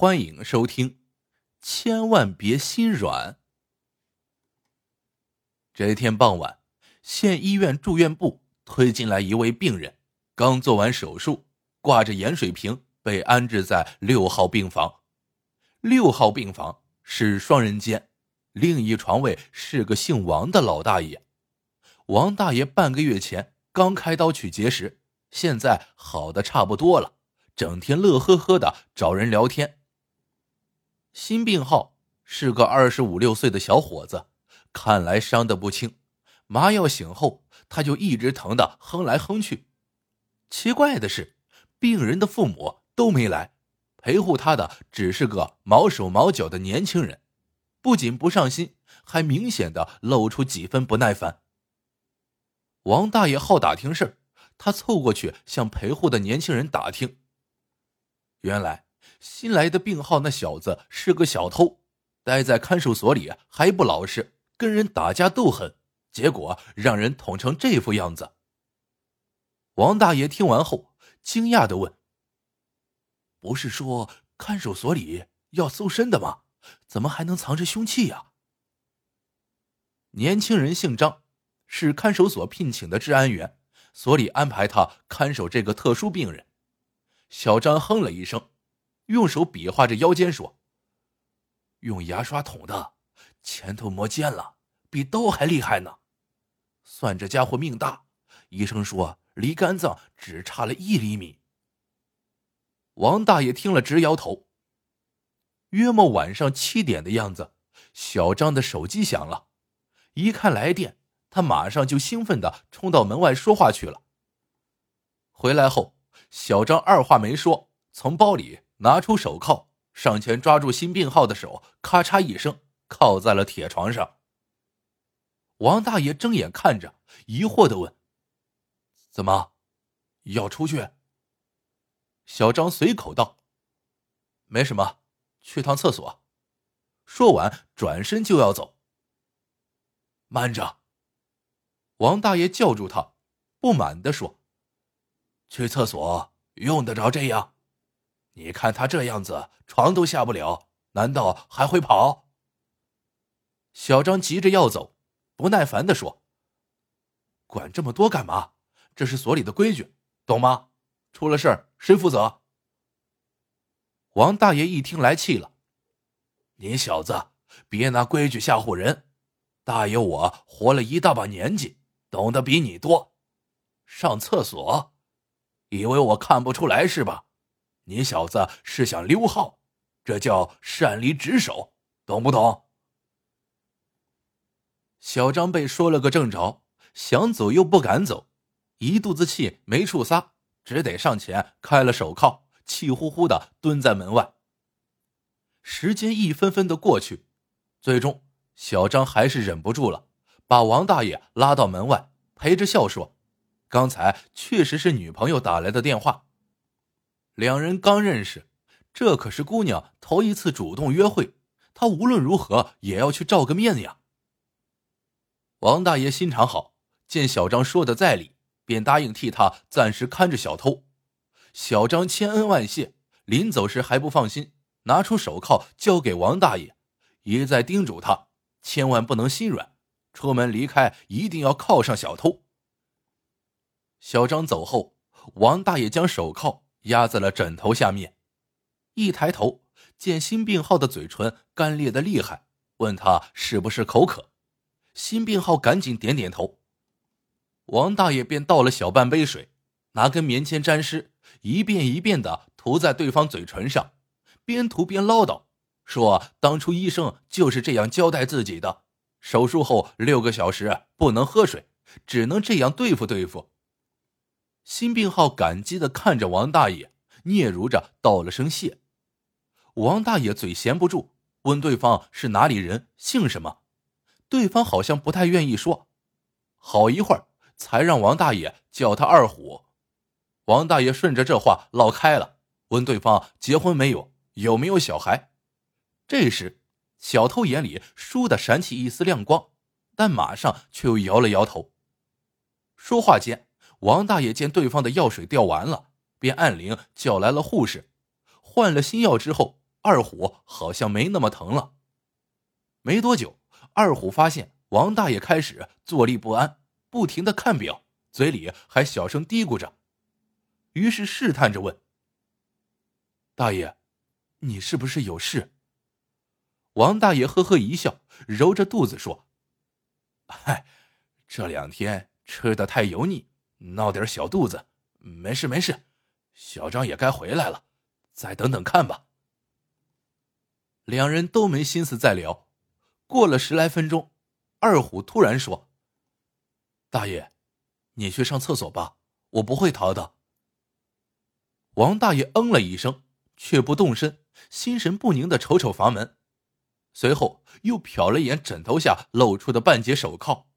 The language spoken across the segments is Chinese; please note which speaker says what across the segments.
Speaker 1: 欢迎收听，千万别心软。这一天傍晚，县医院住院部推进来一位病人，刚做完手术，挂着盐水瓶，被安置在六号病房。六号病房是双人间，另一床位是个姓王的老大爷。王大爷半个月前刚开刀取结石，现在好的差不多了，整天乐呵呵的找人聊天。新病号是个二十五六岁的小伙子，看来伤得不轻。麻药醒后，他就一直疼的哼来哼去。奇怪的是，病人的父母都没来，陪护他的只是个毛手毛脚的年轻人，不仅不上心，还明显的露出几分不耐烦。王大爷好打听事，他凑过去向陪护的年轻人打听。原来新来的病号那小子是个小偷，待在看守所里还不老实，跟人打架斗狠，结果让人捅成这副样子。王大爷听完后惊讶的问：“不是说看守所里要搜身的吗？怎么还能藏着凶器呀？”年轻人姓张。是看守所聘请的治安员，所里安排他看守这个特殊病人。小张哼了一声，用手比划着腰间说：“用牙刷捅的，前头磨尖了，比刀还厉害呢。算这家伙命大，医生说离肝脏只差了一厘米。”王大爷听了直摇头。约莫晚上七点的样子，小张的手机响了，一看来电。他马上就兴奋的冲到门外说话去了。回来后，小张二话没说，从包里拿出手铐，上前抓住新病号的手，咔嚓一声铐在了铁床上。王大爷睁眼看着，疑惑的问：“怎么，要出去？”小张随口道：“没什么，去趟厕所。”说完，转身就要走。慢着。王大爷叫住他，不满的说：“去厕所用得着这样？你看他这样子，床都下不了，难道还会跑？”小张急着要走，不耐烦的说：“管这么多干嘛？这是所里的规矩，懂吗？出了事儿谁负责？”王大爷一听来气了：“你小子别拿规矩吓唬人！大爷我活了一大把年纪。”懂得比你多，上厕所，以为我看不出来是吧？你小子是想溜号，这叫擅离职守，懂不懂？小张被说了个正着，想走又不敢走，一肚子气没处撒，只得上前开了手铐，气呼呼的蹲在门外。时间一分分的过去，最终小张还是忍不住了。把王大爷拉到门外，陪着笑说：“刚才确实是女朋友打来的电话。两人刚认识，这可是姑娘头一次主动约会，他无论如何也要去照个面呀。”王大爷心肠好，见小张说的在理，便答应替他暂时看着小偷。小张千恩万谢，临走时还不放心，拿出手铐交给王大爷，一再叮嘱他千万不能心软。出门离开一定要铐上小偷。小张走后，王大爷将手铐压在了枕头下面，一抬头见新病号的嘴唇干裂的厉害，问他是不是口渴。新病号赶紧点点头。王大爷便倒了小半杯水，拿根棉签沾湿，一遍一遍的涂在对方嘴唇上，边涂边唠叨，说当初医生就是这样交代自己的。手术后六个小时不能喝水，只能这样对付对付。新病号感激的看着王大爷，嗫嚅着道了声谢。王大爷嘴闲不住，问对方是哪里人，姓什么。对方好像不太愿意说，好一会儿才让王大爷叫他二虎。王大爷顺着这话唠开了，问对方结婚没有，有没有小孩。这时。小偷眼里倏地闪起一丝亮光，但马上却又摇了摇头。说话间，王大爷见对方的药水掉完了，便按铃叫来了护士，换了新药之后，二虎好像没那么疼了。没多久，二虎发现王大爷开始坐立不安，不停的看表，嘴里还小声嘀咕着，于是试探着问：“大爷，你是不是有事？”王大爷呵呵一笑，揉着肚子说：“嗨，这两天吃的太油腻，闹点小肚子，没事没事。小张也该回来了，再等等看吧。”两人都没心思再聊。过了十来分钟，二虎突然说：“大爷，你去上厕所吧，我不会逃的。”王大爷嗯了一声，却不动身，心神不宁的瞅瞅房门。随后又瞟了一眼枕头下露出的半截手铐，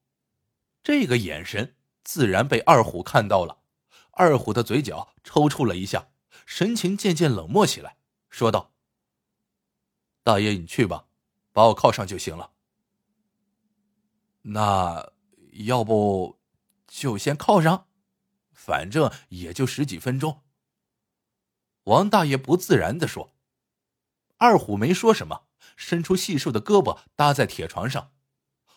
Speaker 1: 这个眼神自然被二虎看到了。二虎的嘴角抽搐了一下，神情渐渐冷漠起来，说道：“大爷，你去吧，把我铐上就行了。那要不就先铐上，反正也就十几分钟。”王大爷不自然的说。二虎没说什么。伸出细瘦的胳膊搭在铁床上，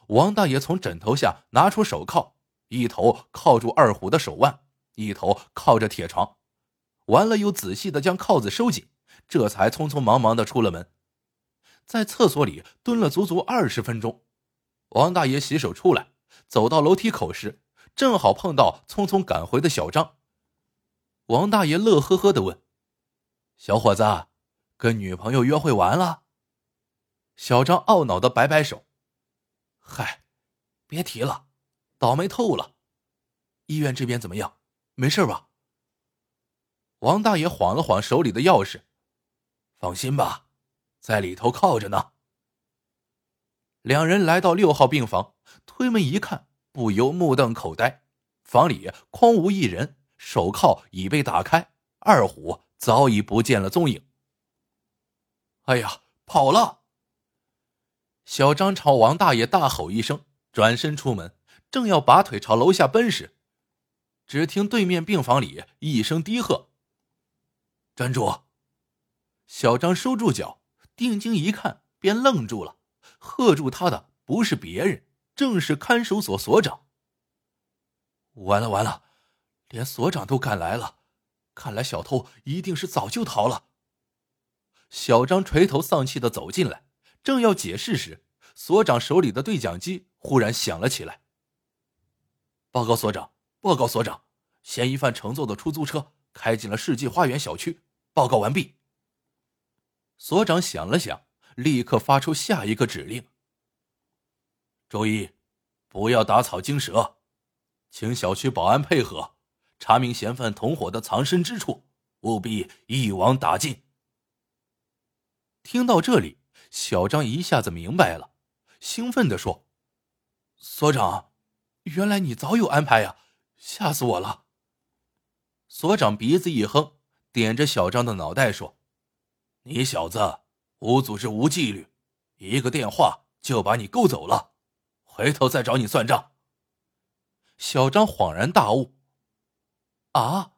Speaker 1: 王大爷从枕头下拿出手铐，一头铐住二虎的手腕，一头靠着铁床，完了又仔细的将铐子收紧，这才匆匆忙忙的出了门，在厕所里蹲了足足二十分钟。王大爷洗手出来，走到楼梯口时，正好碰到匆匆赶回的小张。王大爷乐呵呵的问：“小伙子，跟女朋友约会完了？”小张懊恼的摆摆手：“嗨，别提了，倒霉透了。医院这边怎么样？没事吧？”王大爷晃了晃手里的钥匙：“放心吧，在里头靠着呢。”两人来到六号病房，推门一看，不由目瞪口呆。房里空无一人，手铐已被打开，二虎早已不见了踪影。哎呀，跑了！小张朝王大爷大吼一声，转身出门，正要拔腿朝楼下奔时，只听对面病房里一声低喝：“站住！”小张收住脚，定睛一看，便愣住了。喝住他的不是别人，正是看守所所长。完了完了，连所长都赶来了，看来小偷一定是早就逃了。小张垂头丧气的走进来。正要解释时，所长手里的对讲机忽然响了起来。报告所长，报告所长，嫌疑犯乘坐的出租车开进了世纪花园小区。报告完毕。所长想了想，立刻发出下一个指令：注意，不要打草惊蛇，请小区保安配合，查明嫌犯同伙的藏身之处，务必一网打尽。听到这里。小张一下子明白了，兴奋的说：“所长，原来你早有安排呀，吓死我了！”所长鼻子一哼，点着小张的脑袋说：“你小子无组织无纪律，一个电话就把你勾走了，回头再找你算账。”小张恍然大悟：“啊，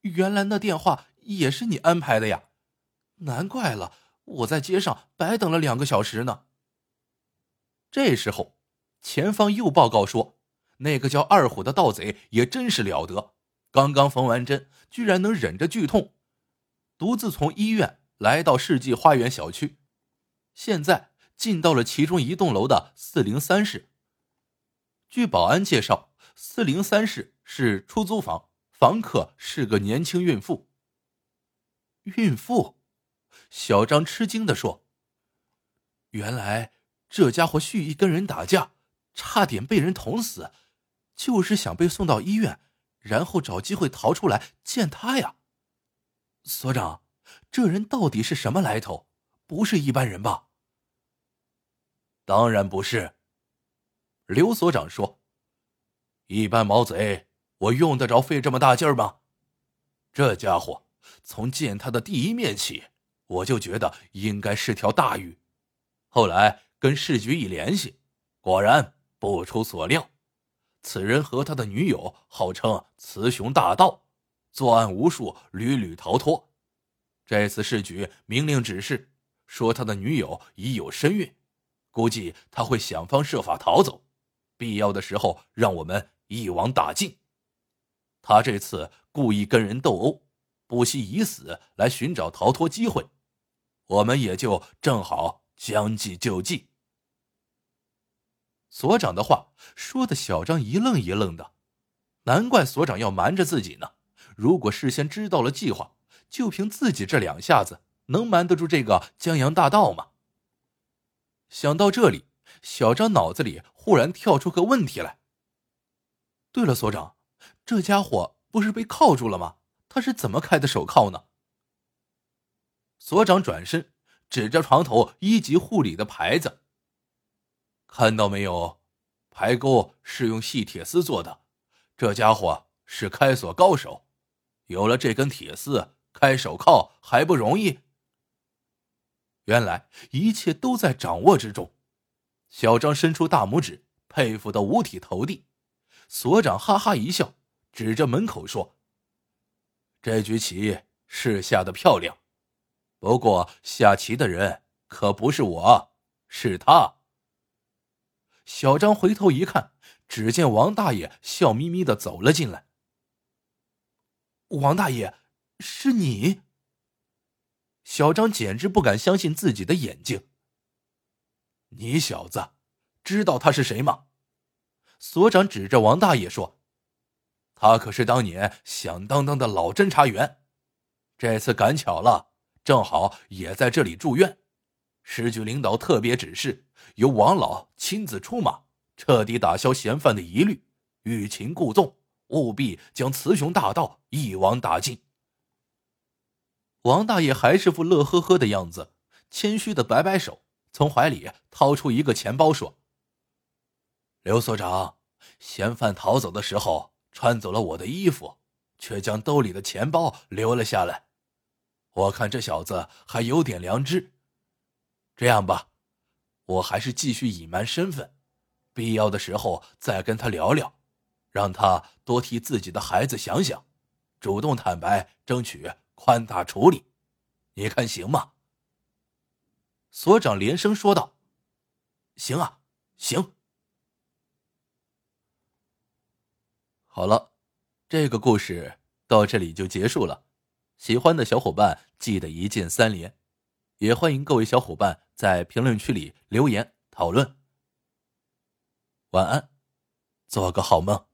Speaker 1: 原来那电话也是你安排的呀，难怪了。”我在街上白等了两个小时呢。这时候，前方又报告说，那个叫二虎的盗贼也真是了得，刚刚缝完针，居然能忍着剧痛，独自从医院来到世纪花园小区，现在进到了其中一栋楼的四零三室。据保安介绍，四零三室是出租房，房客是个年轻孕妇。孕妇。小张吃惊的说：“原来这家伙蓄意跟人打架，差点被人捅死，就是想被送到医院，然后找机会逃出来见他呀。”所长，这人到底是什么来头？不是一般人吧？当然不是。刘所长说：“一般毛贼，我用得着费这么大劲儿吗？这家伙从见他的第一面起。”我就觉得应该是条大鱼，后来跟市局一联系，果然不出所料，此人和他的女友号称雌雄大盗，作案无数，屡屡逃脱。这次市局明令指示，说他的女友已有身孕，估计他会想方设法逃走，必要的时候让我们一网打尽。他这次故意跟人斗殴，不惜以死来寻找逃脱机会，我们也就正好将计就计。所长的话说的小张一愣一愣的，难怪所长要瞒着自己呢。如果事先知道了计划，就凭自己这两下子，能瞒得住这个江洋大盗吗？想到这里，小张脑子里忽然跳出个问题来。对了，所长，这家伙不是被铐住了吗？他是怎么开的手铐呢？所长转身指着床头一级护理的牌子。看到没有，排钩是用细铁丝做的，这家伙是开锁高手，有了这根铁丝，开手铐还不容易。原来一切都在掌握之中，小张伸出大拇指，佩服的五体投地。所长哈哈一笑，指着门口说：“这局棋是下的漂亮，不过下棋的人可不是我，是他。”小张回头一看，只见王大爷笑眯眯的走了进来。王大爷，是你？小张简直不敢相信自己的眼睛。你小子，知道他是谁吗？所长指着王大爷说：“他可是当年响当当的老侦查员，这次赶巧了，正好也在这里住院。”市局领导特别指示，由王老亲自出马，彻底打消嫌犯的疑虑，欲擒故纵，务必将雌雄大盗一网打尽。王大爷还是副乐呵呵的样子，谦虚的摆摆手，从怀里掏出一个钱包，说：“刘所长，嫌犯逃走的时候穿走了我的衣服，却将兜里的钱包留了下来。我看这小子还有点良知。”这样吧，我还是继续隐瞒身份，必要的时候再跟他聊聊，让他多替自己的孩子想想，主动坦白，争取宽大处理，你看行吗？所长连声说道：“行啊，行。”好了，这个故事到这里就结束了，喜欢的小伙伴记得一键三连。也欢迎各位小伙伴在评论区里留言讨论。晚安，做个好梦。